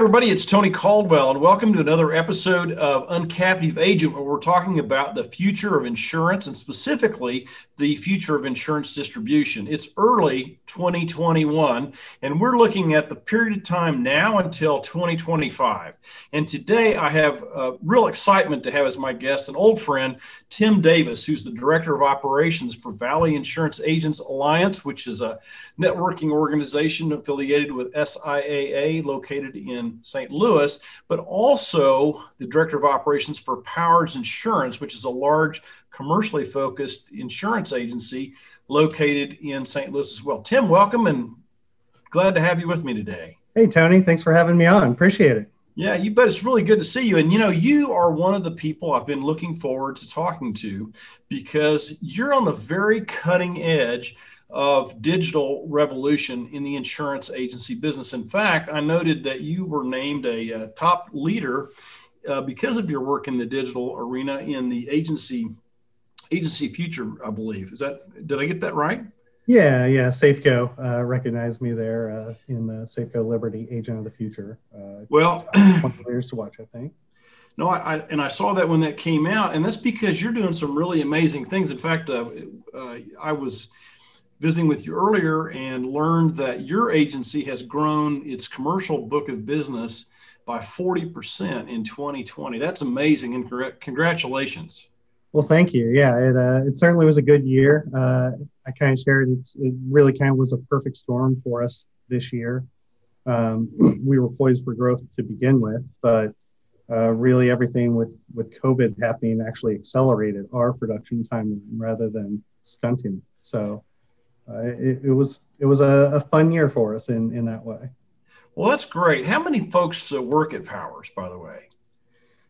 everybody. It's Tony Caldwell, and welcome to another episode of Uncaptive Agent, where we're talking about the future of insurance and specifically the future of insurance distribution. It's early 2021, and we're looking at the period of time now until 2025. And today I have a real excitement to have as my guest an old friend, Tim Davis, who's the Director of Operations for Valley Insurance Agents Alliance, which is a networking organization affiliated with SIAA located in St. Louis, but also the Director of Operations for Powers Insurance, which is a large commercially focused insurance agency located in St. Louis as well. Tim, welcome and glad to have you with me today. Hey, Tony. Thanks for having me on. Appreciate it. Yeah, you bet. It's really good to see you. And you know, you are one of the people I've been looking forward to talking to because you're on the very cutting edge of digital revolution in the insurance agency business. In fact, I noted that you were named a, a top leader uh, because of your work in the digital arena in the agency Agency Future, I believe. Is that did I get that right? Yeah, yeah. Safeco uh, recognized me there uh, in the Safeco Liberty Agent of the Future. Uh, well, players to watch, I think. No, I, I, and I saw that when that came out, and that's because you're doing some really amazing things. In fact, uh, uh, I was visiting with you earlier and learned that your agency has grown its commercial book of business by 40% in 2020. That's amazing, and congratulations. Well, thank you. Yeah, it uh, it certainly was a good year. Uh, I kind of shared it's, it really kind of was a perfect storm for us this year. Um, we were poised for growth to begin with, but uh, really everything with with COVID happening actually accelerated our production timeline rather than stunting. So uh, it, it, was it was a, a, fun year for us in in that way. Well, that's great. How many folks uh, work at Powers, by the way?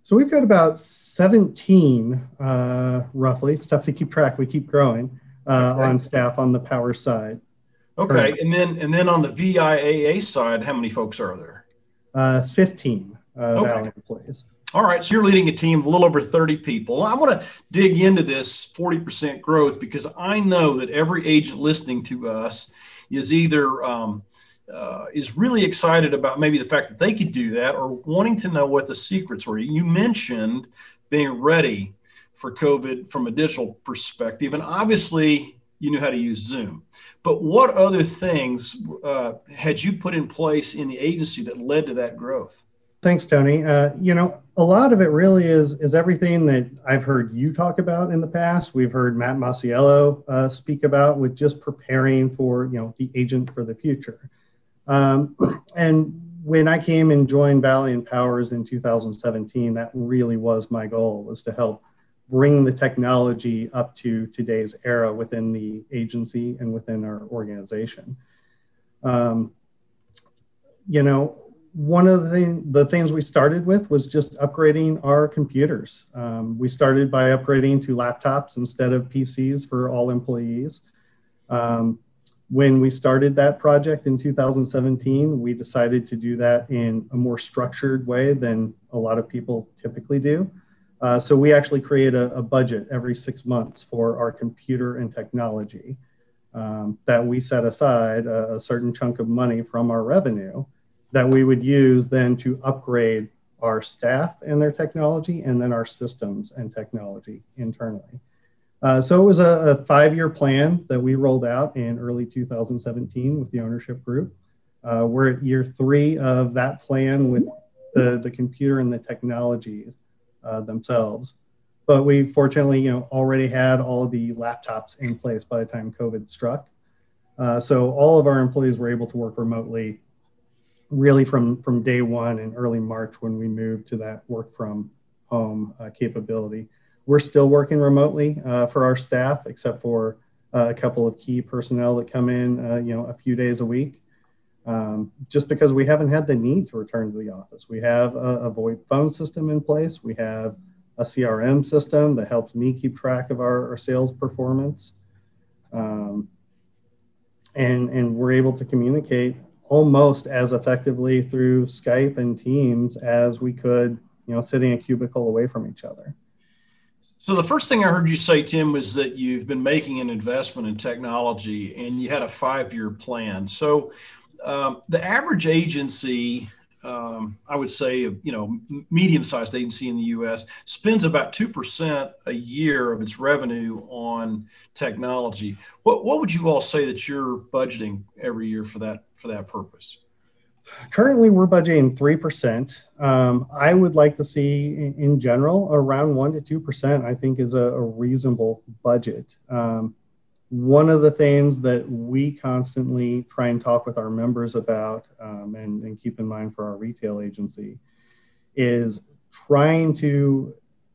So we've got about 17 uh, roughly. It's tough to keep track. We keep growing uh, okay. on staff on the power side. Okay, and then and then on the VIAA side, how many folks are there? Uh, 15 uh, okay. employees. All right, so you're leading a team of a little over 30 people. I want to dig into this 40% growth because I know that every agent listening to us is either um, uh, is really excited about maybe the fact that they could do that or wanting to know what the secrets were. You mentioned being ready for COVID from a digital perspective, and obviously you knew how to use Zoom. But what other things uh, had you put in place in the agency that led to that growth? Thanks, Tony. Uh, you know, a lot of it really is is everything that I've heard you talk about in the past. We've heard Matt Masiello uh, speak about with just preparing for you know the agent for the future. Um, and when I came and joined Valiant Powers in 2017, that really was my goal was to help bring the technology up to today's era within the agency and within our organization. Um, you know, one of the, thing, the things we started with was just upgrading our computers. Um, we started by upgrading to laptops instead of PCs for all employees. Um, when we started that project in 2017, we decided to do that in a more structured way than a lot of people typically do. Uh, so we actually create a, a, budget every six months for our computer and technology um, that we set aside a, a, certain chunk of money from our revenue that we would use then to upgrade our staff and their technology and then our systems and technology internally. Uh, so it was a, a five-year plan that we rolled out in early 2017 with the ownership group. Uh, we're at year three of that plan with the, the computer and the technologies uh, themselves. But we fortunately, you know, already had all the laptops in place by the time COVID struck. Uh, so all of our employees were able to work remotely really from, from day one in early March when we moved to that work from home uh, capability. We're still working remotely uh, for our staff, except for uh, a couple of key personnel that come in, uh, you know, a few days a week. Um, just because we haven't had the need to return to the office. We have a, a VoIP phone system in place. We have a CRM system that helps me keep track of our, our sales performance. Um, and, and we're able to communicate almost as effectively through Skype and Teams as we could, you know, sitting a cubicle away from each other. So the first thing I heard you say, Tim, was that you've been making an investment in technology and you had a five-year plan. So um, the average agency um, I would say, you know, medium-sized agency in the U.S. spends about two percent a year of its revenue on technology. What what would you all say that you're budgeting every year for that for that purpose? Currently, we're budgeting three percent. Um, I would like to see, in, general, around one to two percent. I think is a, a reasonable budget. Um, one of the things that we constantly try and talk with our members about um, and, and, keep in mind for our retail agency is trying to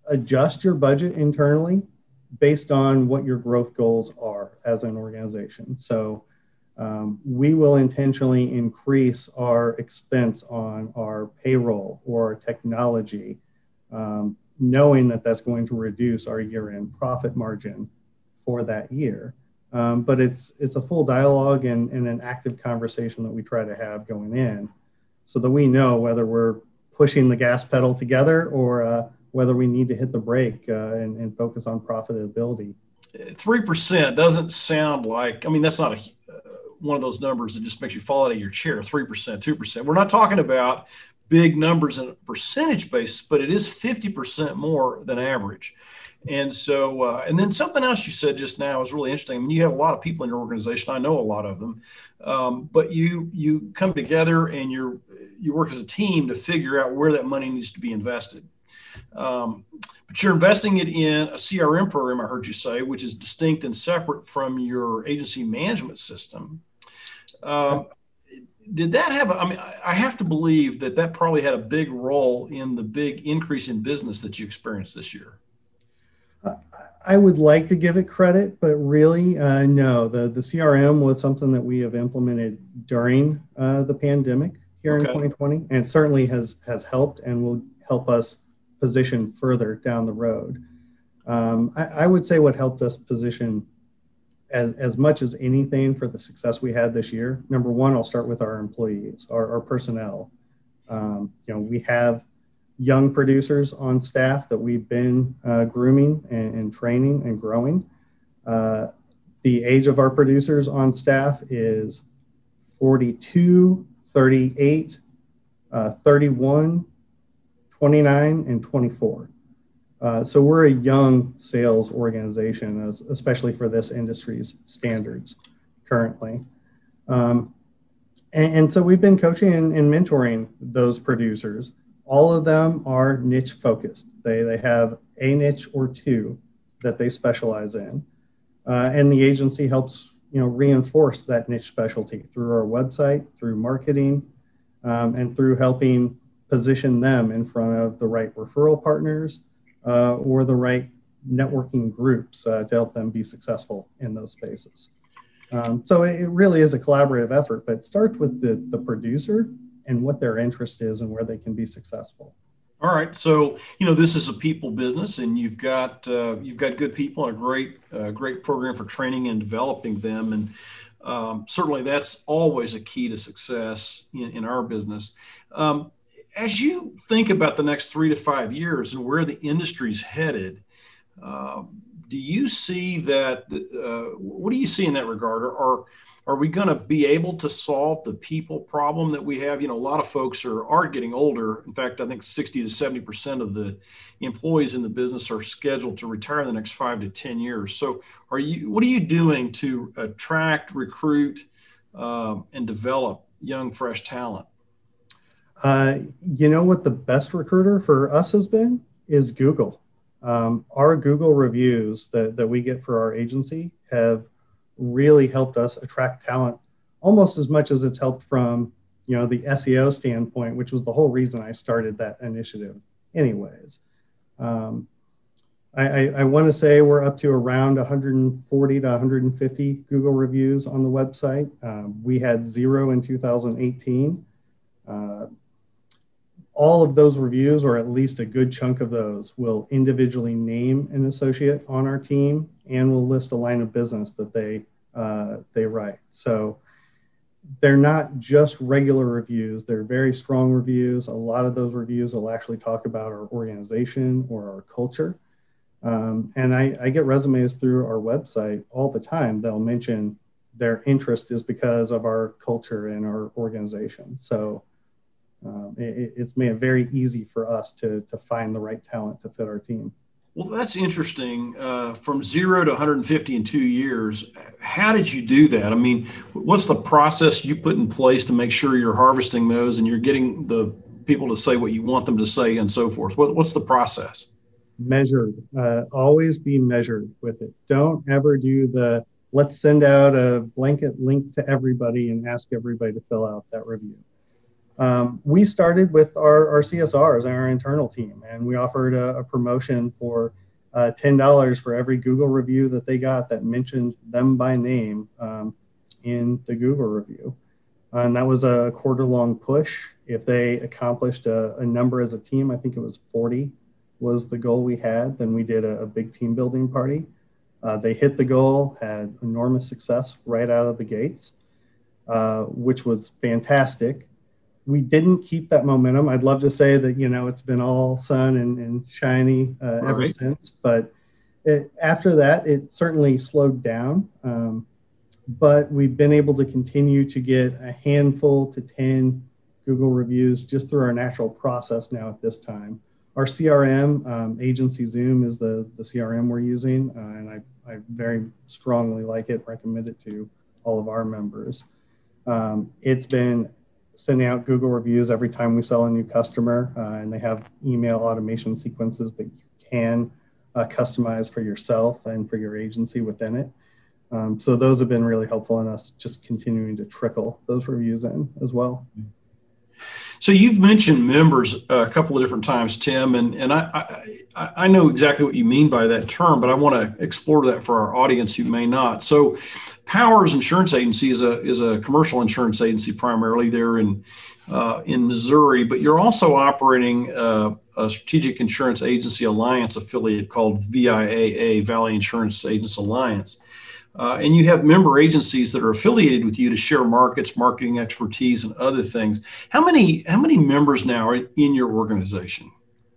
adjust your budget internally based on what your growth goals are as an organization. So um, we will intentionally increase our expense on our payroll or technology, um, knowing that that's going to reduce our year end profit margin for that year. Um, but it's it's a full dialogue and, and an active conversation that we try to have going in, so that we know whether we're pushing the gas pedal together or uh, whether we need to hit the brake uh, and, and focus on profitability. Three percent doesn't sound like. I mean, that's not a uh, one of those numbers that just makes you fall out of your chair. Three percent, two percent. We're not talking about big numbers in a percentage basis, but it is fifty percent more than average. And so, uh, and then something else you said just now is really interesting. I mean, you have a lot of people in your organization. I know a lot of them, um, but you you come together and you're you work as a team to figure out where that money needs to be invested. Um, but you're investing it in a CRM program. I heard you say, which is distinct and separate from your agency management system. Um, did that have? I mean, I have to believe that that probably had a big role in the big increase in business that you experienced this year. I would like to give it credit, but really, uh, no. The the CRM was something that we have implemented during uh, the pandemic here okay. in 2020, and certainly has has helped and will help us position further down the road. Um, I, I, would say what helped us position as, as much as anything for the success we had this year. Number one, I'll start with our employees, our, our personnel. Um, you know, we have young producers on staff that we've been uh, grooming and, and, training and growing. Uh, the age of our producers on staff is 42, 38, uh, 31, 29, and 24. Uh, so we're a young sales organization, as, especially for this industry's standards currently. Um, and, and, so we've been coaching and, and mentoring those producers all of them are niche focused. They, they have a niche or two that they specialize in. Uh, and the agency helps you know reinforce that niche specialty through our website, through marketing, um, and through helping position them in front of the right referral partners uh, or the right networking groups uh, to help them be successful in those spaces. Um, so it really is a collaborative effort, but it starts with the, the producer and what their interest is and where they can be successful. All right, so you know this is a people business, and you've got uh, you've got good people and a great uh, great program for training and developing them, and um, certainly that's always a key to success in, in our business. Um, as you think about the next three to five years and where the industry's headed, uh, do you see that? Uh, what do you see in that regard? Are are we going to be able to solve the people problem that we have? You know, a lot of folks are are getting older. In fact, I think 60 to 70 percent of the employees in the business are scheduled to retire in the next five to 10 years. So, are you? What are you doing to attract, recruit, um, and develop young, fresh talent? Uh, you know what the best recruiter for us has been is Google. Um, our Google reviews that, that we get for our agency have really helped us attract talent almost as much as it's helped from you know the SEO standpoint, which was the whole reason I started that initiative. Anyways, um, I, I, I want to say we're up to around 140 to 150 Google reviews on the website. Um, we had zero in 2018. Uh, all of those reviews, or at least a good chunk of those, will individually name an associate on our team and will list a line of business that they uh, they write. So they're not just regular reviews; they're very strong reviews. A lot of those reviews will actually talk about our organization or our culture. Um, and I, I get resumes through our website all the time. They'll mention their interest is because of our culture and our organization. So Um, it, it's made it very easy for us to, to find the right talent to fit our team. Well, that's interesting. Uh, from zero to 150 in two years, how did you do that? I mean, what's the process you put in place to make sure you're harvesting those and you're getting the people to say what you want them to say and so forth? What, what's the process? Measured. Uh, always be measured with it. Don't ever do the let's send out a blanket link to everybody and ask everybody to fill out that review. Um, we started with our, our CSRs and our internal team, and we offered a, a promotion for uh, $10 for every Google review that they got that mentioned them by name um, in the Google review. And that was a quarter long push. If they accomplished a, a, number as a team, I think it was 40 was the goal we had, then we did a, a big team building party. Uh, they hit the goal, had enormous success right out of the gates, uh, which was fantastic we didn't keep that momentum. I'd love to say that you know it's been all sun and, and shiny uh, ever right. since, but it, after that, it certainly slowed down. Um, but we've been able to continue to get a handful to ten Google reviews just through our natural process now at this time. Our CRM, um, Agency Zoom, is the the CRM we're using, uh, and I I very strongly like it. Recommend it to all of our members. Um, it's been sending out Google reviews every time we sell a new customer, uh, and they have email automation sequences that you can uh, customize for yourself and for your agency within it. Um, so those have been really helpful in us just continuing to trickle those reviews in as well. So you've mentioned members a couple of different times, Tim, and and I, I, I know exactly what you mean by that term, but I want to explore that for our audience who may not. So Powers Insurance Agency is a is a commercial insurance agency primarily there in uh, in Missouri, but you're also operating uh, a strategic insurance agency alliance affiliate called VIAA Valley Insurance Agents Alliance. Uh, and you have member agencies that are affiliated with you to share markets, marketing expertise, and other things. How many how many members now are in your organization?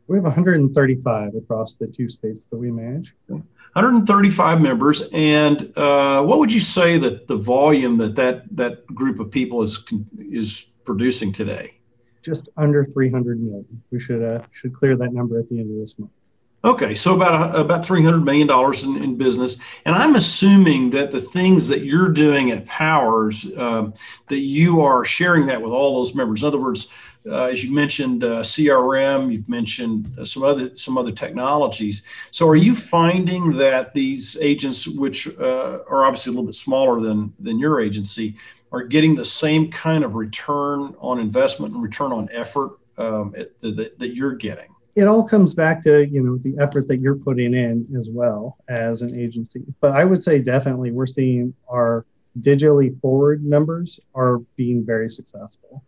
We have 135 across the two states that we manage. 135 members, and uh, what would you say that the volume that that that group of people is is producing today? Just under 300 million. We should uh, should clear that number at the end of this month. Okay, so about about three hundred million dollars in, in, business, and I'm assuming that the things that you're doing at Powers, um, that you are sharing that with all those members. In other words, uh, as you mentioned, uh, CRM, you've mentioned uh, some other some other technologies. So, are you finding that these agents, which uh, are obviously a little bit smaller than than your agency, are getting the same kind of return on investment and return on effort um, that, that you're getting? It all comes back to you know the effort that you're putting in as well as an agency. But i would say definitely we're seeing our digitally forward numbers are being very successful.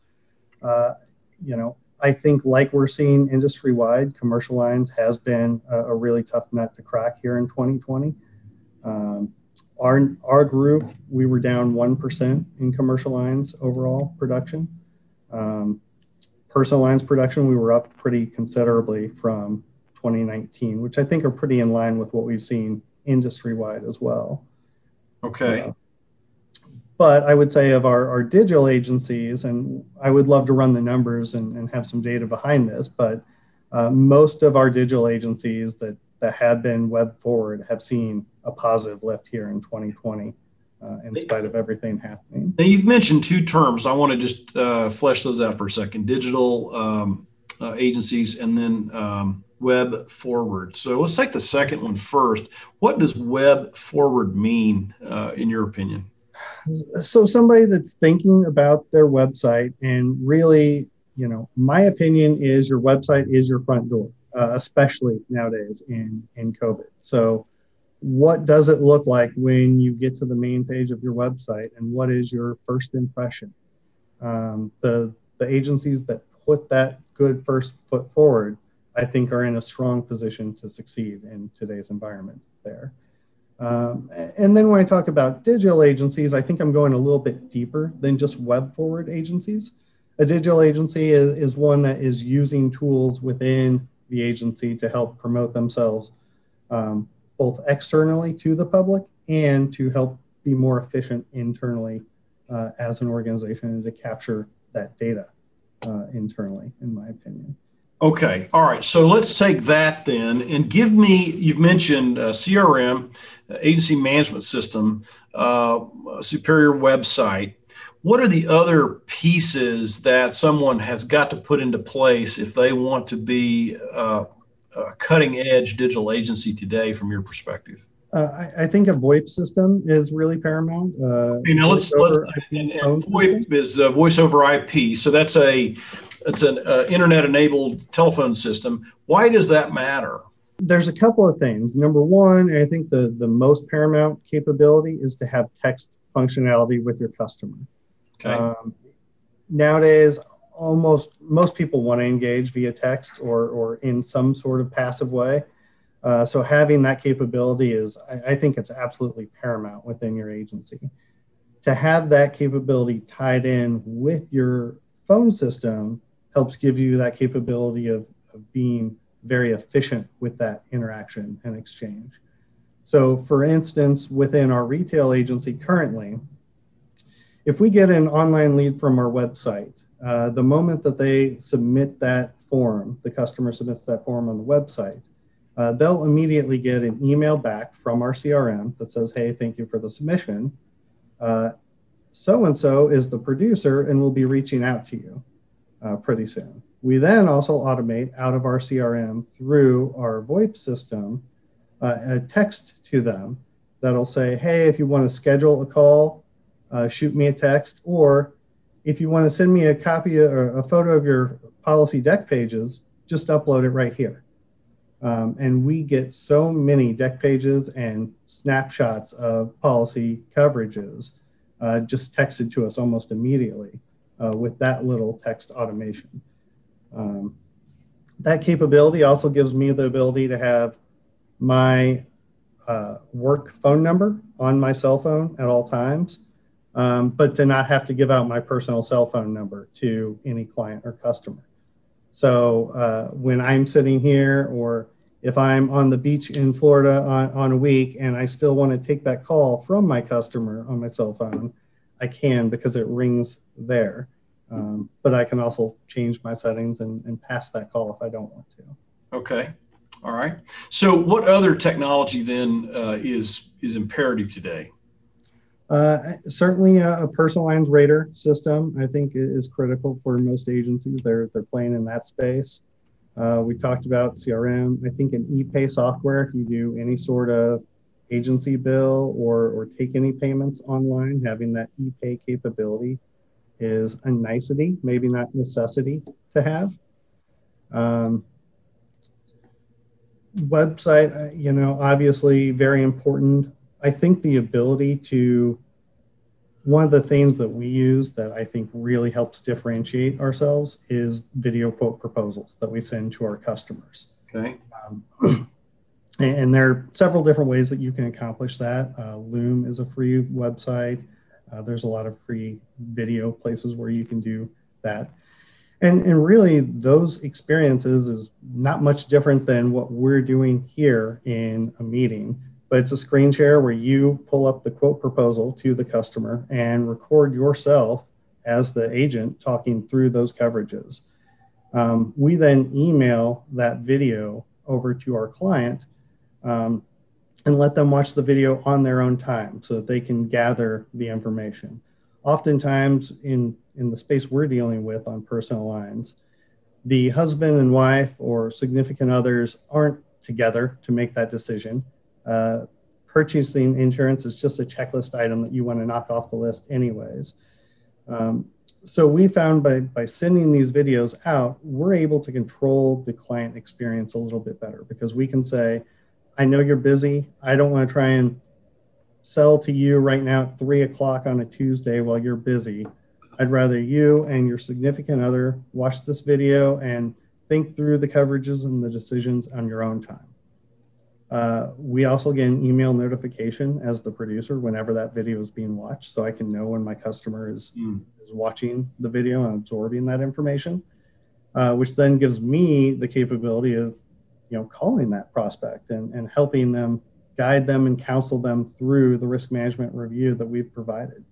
Uh, you know i think like we're seeing industry wide commercial lines has been a, a, really tough nut to crack here in 2020 um, our our group we were down 1% in commercial lines overall production. Um, personal lines production, we were up pretty considerably from 2019, which I think are pretty in line with what we've seen industry wide as well. Okay. Uh, but I would say of our, our digital agencies, and I would love to run the numbers and, and have some data behind this, but uh, most of our digital agencies that, that had been web forward have seen a positive lift here in 2020 uh, in spite of everything happening. Now, you've mentioned two terms. I want to just uh, flesh those out for a second digital um, uh, agencies and then um, web forward. So let's take the second one first. What does web forward mean, uh, in your opinion? So, somebody that's thinking about their website and really, you know, my opinion is your website is your front door, uh, especially nowadays in, in COVID. So, what does it look like when you get to the main page of your website and what is your first impression? Um, the the agencies that put that good first foot forward i think are in a strong position to succeed in today's environment there. Um, and then when i talk about digital agencies i think i'm going a little bit deeper than just web forward agencies. A digital agency is, is one that is using tools within the agency to help promote themselves um, both externally to the public and to help be more efficient internally uh, as an organization and to capture that data. uh, internally, in my opinion. Okay. All right. So let's take that then and give me, you've mentioned uh, CRM, uh, agency management system, uh, superior website. What are the other pieces that someone has got to put into place if they want to be uh, a cutting edge digital agency today from your perspective? Uh, I, I, think a VoIP system is really paramount. Uh, you know, let's, let's and, and VoIP system? is uh, voice over IP. So that's a it's an uh, internet enabled telephone system. Why does that matter? There's a couple of things. Number one, I think the the most paramount capability is to have text functionality with your customer. Okay. Um, nowadays, almost most people want to engage via text or or in some sort of passive way. Uh, so having that capability is, I, I, think it's absolutely paramount within your agency. To have that capability tied in with your phone system helps give you that capability of, of being very efficient with that interaction and exchange. So, for instance, within our retail agency currently, if we get an online lead from our website, uh, the moment that they submit that form, the customer submits that form on the website, uh, they'll immediately get an email back from our CRM that says, hey, thank you for the submission. So and so is the producer and will be reaching out to you uh, pretty soon. We then also automate out of our CRM through our VoIP system uh, a text to them that'll say, hey, if you want to schedule a call, uh, shoot me a text, or if you want to send me a copy or a photo of your policy deck pages, just upload it right here. Um, and we get so many deck pages and snapshots of policy coverages uh, just texted to us almost immediately uh, with that little text automation. Um, that capability also gives me the ability to have my uh, work phone number on my cell phone at all times, um, but to not have to give out my personal cell phone number to any client or customer. So uh, when I'm sitting here, or if I'm on the beach in Florida on, on a week and I still want to take that call from my customer on my cell phone, I can because it rings there. Um, but I can also change my settings and, and pass that call if I don't want to. Okay. All right. So, what other technology then uh, is is imperative today? Uh, certainly, a, a personalized rater system I think is critical for most agencies. They're they're playing in that space. Uh, we talked about CRM. I think an ePay software, if you do any sort of agency bill or or take any payments online, having that ePay capability is a nicety, maybe not necessity to have. Um, website, uh, you know, obviously very important. I think the ability to one of the things that we use that I think really helps differentiate ourselves is video quote proposals that we send to our customers. Okay. Um, and there are several different ways that you can accomplish that. Uh, Loom is a free website. Uh, there's a lot of free video places where you can do that. And, and really, those experiences is not much different than what we're doing here in a meeting but it's a screen share where you pull up the quote proposal to the customer and record yourself as the agent talking through those coverages. Um, we then email that video over to our client um, and let them watch the video on their own time so that they can gather the information. Oftentimes, in, in the space we're dealing with on personal lines, the husband and wife or significant others aren't together to make that decision uh, purchasing insurance is just a checklist item that you want to knock off the list anyways. Um, so we found by, by sending these videos out, we're able to control the client experience a little bit better because we can say, I know you're busy. I don't want to try and sell to you right now at three o'clock on a Tuesday while you're busy. I'd rather you and your significant other watch this video and think through the coverages and the decisions on your own time. Uh, we also get an email notification as the producer whenever that video is being watched, so I can know when my customer is mm. is watching the video and absorbing that information, uh, which then gives me the capability of, you know, calling that prospect and, and helping them guide them and counsel them through the risk management review that we've provided.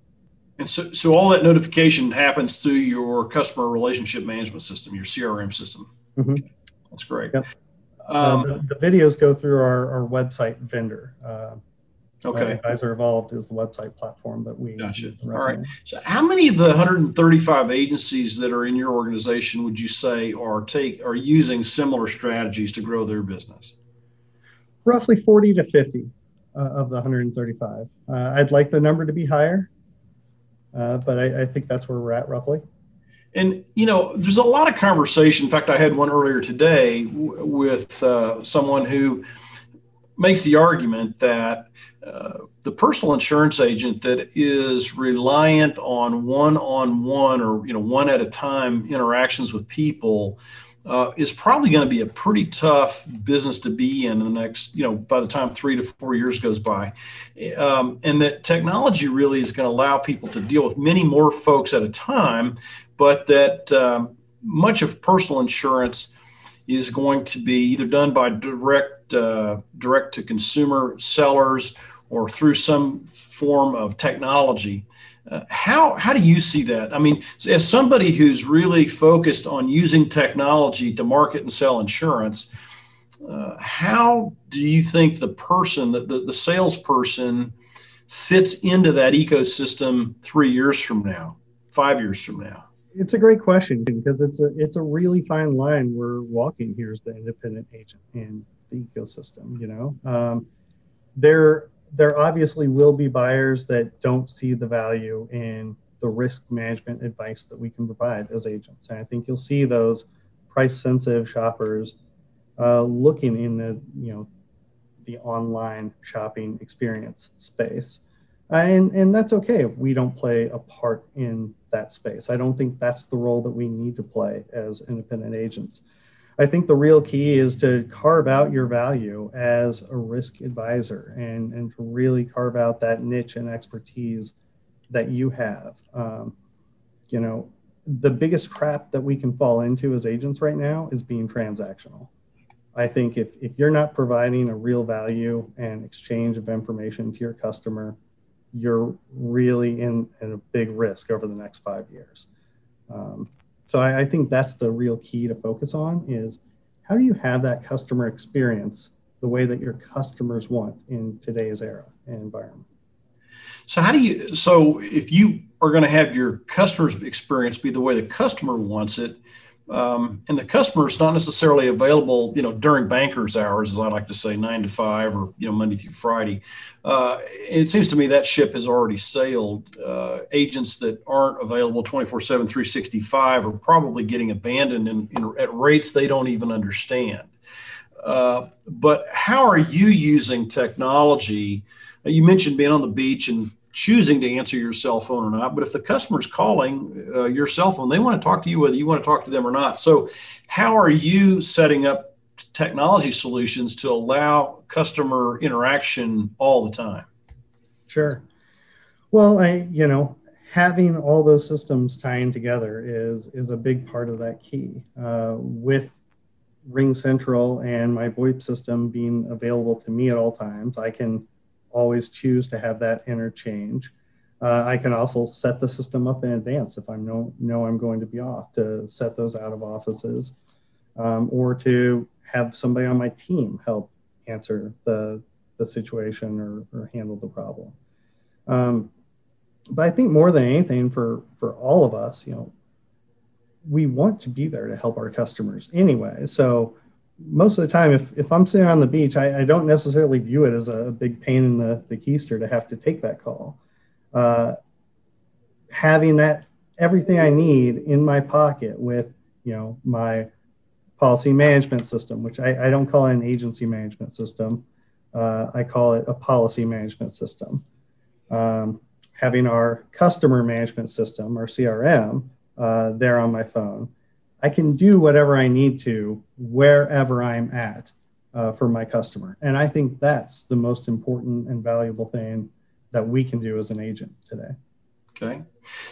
And so, so all that notification happens through your customer relationship management system, your CRM system. Mm-hmm. That's great. Yep. Um, the, the, videos go through our, our website vendor. Uh, okay. Advisor Evolved is the website platform that we. Gotcha. All right. So, how many of the 135 agencies that are in your organization would you say are take are using similar strategies to grow their business? Roughly 40 to 50 uh, of the 135. Uh, I'd like the number to be higher, uh, but I, I think that's where we're at roughly. And you know, there's a lot of conversation. In fact, I had one earlier today w- with uh, someone who makes the argument that uh, the personal insurance agent that is reliant on one-on-one or you know one at a time interactions with people uh, is probably going to be a pretty tough business to be in, in the next, you know, by the time three to four years goes by. Um, and that technology really is going to allow people to deal with many more folks at a time, but that um, much of personal insurance is going to be either done by direct uh, direct to consumer sellers or through some form of technology. Uh, how how do you see that? I mean, as somebody who's really focused on using technology to market and sell insurance, uh, how do you think the person, the, the, the salesperson, fits into that ecosystem three years from now, five years from now? It's a great question because it's a it's a really fine line we're walking here as the independent agent in the ecosystem. You know, um, there there obviously will be buyers that don't see the value in the risk management advice that we can provide as agents. And I think you'll see those price sensitive shoppers uh, looking in the you know the online shopping experience space. And, and that's okay if we don't play a part in that space. I don't think that's the role that we need to play as independent agents. I think the real key is to carve out your value as a risk advisor and, and to really carve out that niche and expertise that you have. Um, you know, the biggest trap that we can fall into as agents right now is being transactional. I think if, if you're not providing a real value and exchange of information to your customer, you're really in, in a big risk over the next five years. Um, so I, I think that's the real key to focus on is how do you have that customer experience the way that your customers want in today's era and environment? So how do you so if you are going to have your customer's experience be the way the customer wants it, um, and the customer is not necessarily available, you know, during bankers hours, as I like to say, nine to five or you know Monday through Friday. Uh, it seems to me that ship has already sailed. Uh, agents that aren't available 24 7, 365 are probably getting abandoned in, in, at rates they don't even understand. Uh, but how are you using technology? You mentioned being on the beach and choosing to answer your cell phone or not. But if the customer's calling uh, your cell phone, they want to talk to you whether you want to talk to them or not. So, how are you setting up technology solutions to allow customer interaction all the time? Sure. Well, I, you know, having all those systems tying together is is a big part of that key. Uh, with RingCentral and my VoIP system being available to me at all times, I can always choose to have that interchange. Uh, I can also set the system up in advance if I know, know I'm going to be off to set those out of offices um, or to have somebody on my team help answer the, the situation or, or handle the problem. Um, but I think more than anything for, for all of us, you know, we want to be there to help our customers anyway. So most of the time, if, if I'm sitting on the beach, I, I don't necessarily view it as a big pain in the, the keister to have to take that call. Uh, having that everything I need in my pocket with, you know, my policy management system, which I, I don't call it an agency management system. Uh, I call it a policy management system. Um, having our customer management system, or CRM, uh, there on my phone I can do whatever I need to wherever I'm at uh, for my customer. And I think that's the most important and valuable thing that we can do as an agent today. Okay.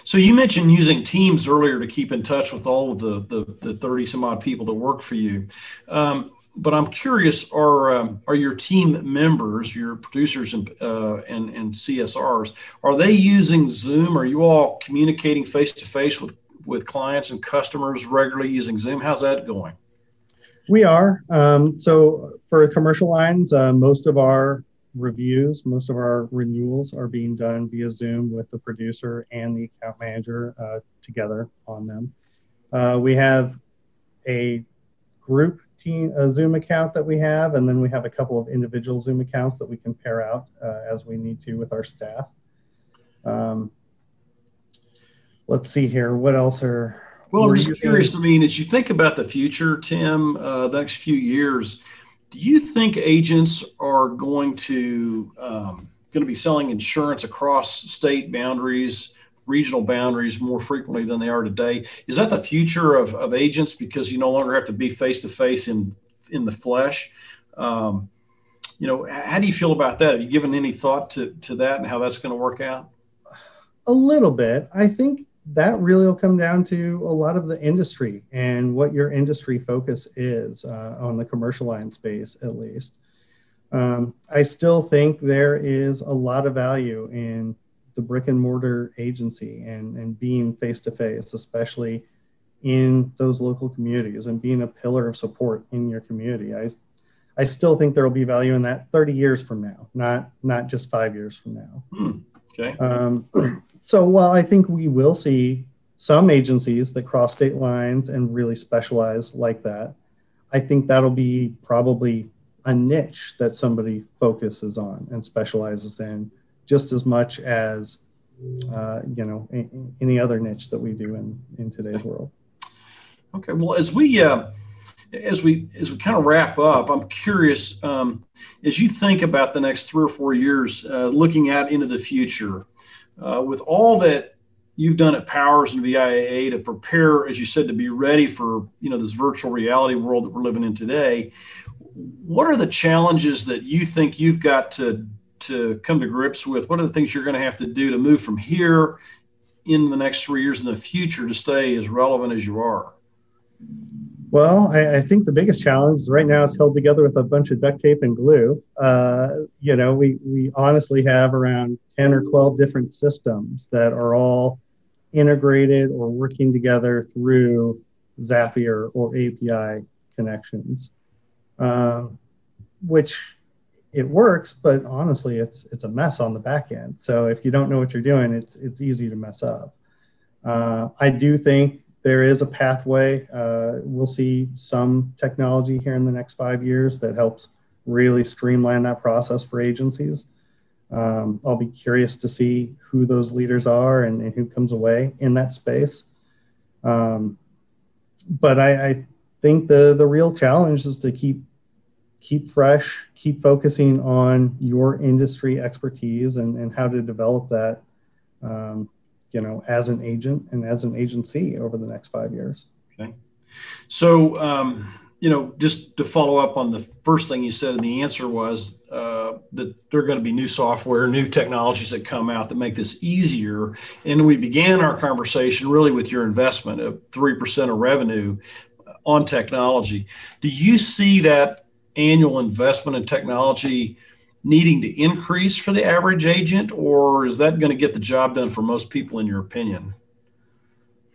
So you mentioned using Teams earlier to keep in touch with all of the, the, the 30 some odd people that work for you. Um, but I'm curious: are um, are your team members, your producers and, uh, and and CSRs, are they using Zoom? Are you all communicating face to face with with clients and customers regularly using Zoom? How's that going? We are. Um, so for commercial lines, uh, most of our reviews, most of our renewals are being done via Zoom with the producer and the account manager uh, together on them. Uh, we have a group team, a Zoom account that we have, and then we have a couple of individual Zoom accounts that we can pair out uh, as we need to with our staff. Um, let's see here. What else are? Well, I'm just curious. I mean, as you think about the future, Tim, uh, the next few years, do you think agents are going to um, going to be selling insurance across state boundaries, regional boundaries more frequently than they are today? Is that the future of, of agents because you no longer have to be face to face in in the flesh? Um, you know, how do you feel about that? Have you given any thought to to that and how that's going to work out? A little bit. I think that really will come down to a lot of the industry and what your industry focus is uh, on the commercial line space, at least. Um, I still think there is a lot of value in the brick and mortar agency and, and being face to face, especially in those local communities and being a pillar of support in your community. I, I still think there will be value in that 30 years from now, not not just five years from now. Hmm. Okay. Um, so while I think we will see some agencies that cross state lines and really specialize like that, I think that'll be probably a niche that somebody focuses on and specializes in just as much as uh, you know any other niche that we do in in today's world. Okay, well as we uh, as we as we kind of wrap up, I'm curious um, as you think about the next three or four years, uh, looking out into the future uh, with all that you've done at Powers and VIAA to prepare, as you said, to be ready for you know this virtual reality world that we're living in today. What are the challenges that you think you've got to to come to grips with? What are the things you're going to have to do to move from here in the next three years in the future to stay as relevant as you are? Well, I, I, think the biggest challenge right now is held together with a bunch of duct tape and glue. Uh, you know, we, we honestly have around 10 or 12 different systems that are all integrated or working together through Zapier or API connections, uh, which it works, but honestly, it's it's a mess on the back end. So if you don't know what you're doing, it's it's easy to mess up. Uh, I do think there is a pathway. Uh, we'll see some technology here in the next five years that helps really streamline that process for agencies. Um, I'll be curious to see who those leaders are and, and who comes away in that space. Um, but I, I, think the the real challenge is to keep keep fresh, keep focusing on your industry expertise and, and how to develop that um, you know, as an agent and as an agency over the next five years. Okay. So, um, you know, just to follow up on the first thing you said, and the answer was uh, that there are going to be new software, new technologies that come out that make this easier. And we began our conversation really with your investment of 3% of revenue on technology. Do you see that annual investment in technology needing to increase for the average agent, or is that going to get the job done for most people, in your opinion?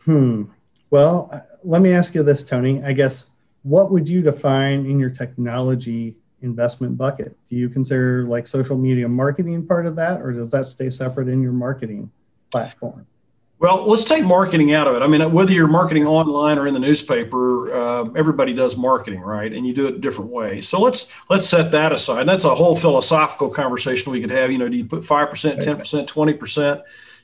Hmm. Well, uh, let me ask you this, Tony. I guess what would you define in your technology investment bucket? Do you consider like social media marketing part of that, or does that stay separate in your marketing platform? Well, let's take marketing out of it. I mean, whether you're marketing online or in the newspaper, uh, everybody does marketing, right? And you do it a different way. So let's let's set that aside. And that's a whole philosophical conversation we could have. You know, do you put five percent, ten percent, twenty percent?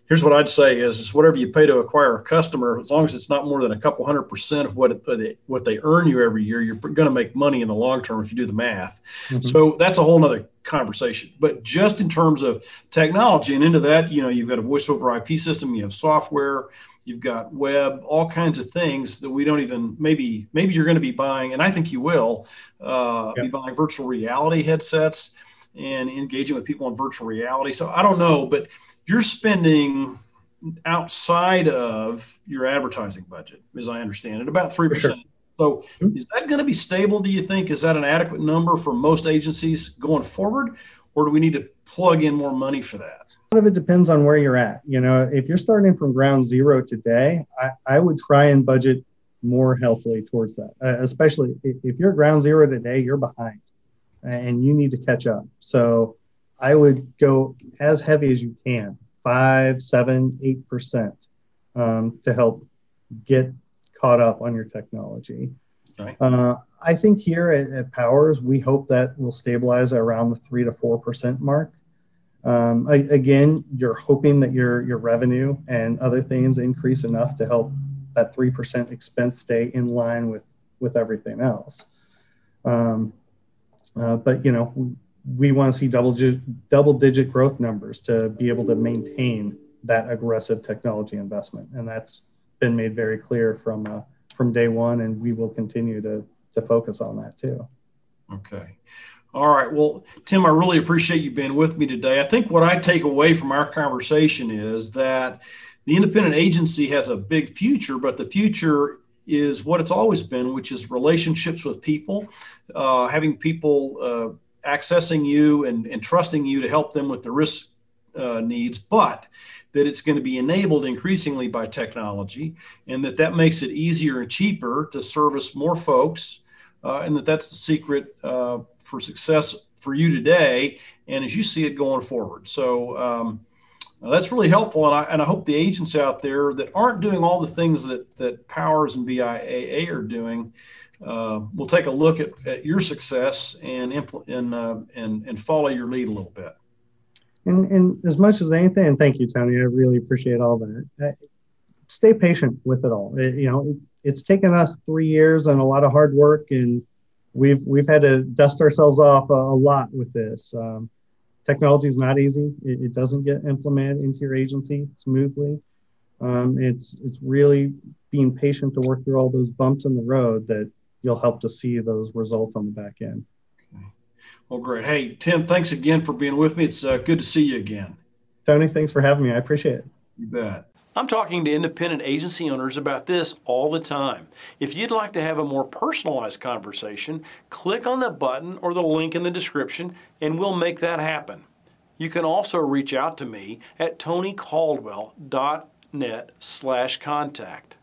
Here's what I'd say is, is whatever you pay to acquire a customer, as long as it's not more than a couple hundred percent of what they, what they earn you every year, you're going to make money in the long term if you do the math. Mm-hmm. So that's a whole nother conversation. But just in terms of technology and into that, you know, you've got a voice over IP system, you have software, you've got web, all kinds of things that we don't even maybe maybe you're going to be buying, and I think you will uh, yep. be buying virtual reality headsets and engaging with people in virtual reality. So I don't know, but you're spending outside of your advertising budget, as I understand it, about three percent. So is that going to be stable, do you think? Is that an adequate number for most agencies going forward? Or do we need to plug in more money for that? A lot of it depends on where you're at. You know, if you're starting from ground zero today, I, I would try and budget more healthily towards that, uh, especially if, if you're ground zero today, you're behind and you need to catch up. So I would go as heavy as you can, five, seven, eight percent, um, to help get caught up on your technology. Okay. Uh, I think here at, at, Powers, we hope that will stabilize around the three to four percent mark. Um, I, again, you're hoping that your your revenue and other things increase enough to help that three percent expense stay in line with with everything else. Um, uh, but you know, we, want to see double double digit growth numbers to be able to maintain that aggressive technology investment, and that's been made very clear from uh, from day one, and we will continue to to focus on that too. Okay. All right. Well, Tim, I really appreciate you being with me today. I think what I take away from our conversation is that the independent agency has a big future, but the future is what it's always been, which is relationships with people, uh, having people uh, accessing you and, and trusting you to help them with the risk uh, needs, but that it's going to be enabled increasingly by technology and that that makes it easier and cheaper to service more folks uh, and that that's the secret uh, for success for you today and as you see it going forward. So, um, that's really helpful, and I, and I hope the agents out there that aren't doing all the things that, that Powers and BIAA are doing uh, will take a look at, at your success and, impl- and, uh, and, and follow your lead a little bit. And, and as much as anything, and thank you, Tony, I really appreciate all that. Uh, stay patient with it all. It, you know, it, it's taken us three years and a lot of hard work, and we've we've had to dust ourselves off a, a lot with this. Um, technology is not easy. It, it, doesn't get implemented into your agency smoothly. Um, it's it's really being patient to work through all those bumps in the road that you'll help to see those results on the back end. Okay. Well, great. Hey, Tim, thanks again for being with me. It's uh, good to see you again. Tony, thanks for having me. I appreciate it. You bet. I'm talking to independent agency owners about this all the time. If you'd like to have a more personalized conversation, click on the button or the link in the description and we'll make that happen. You can also reach out to me at tonycaldwell.net slash contact.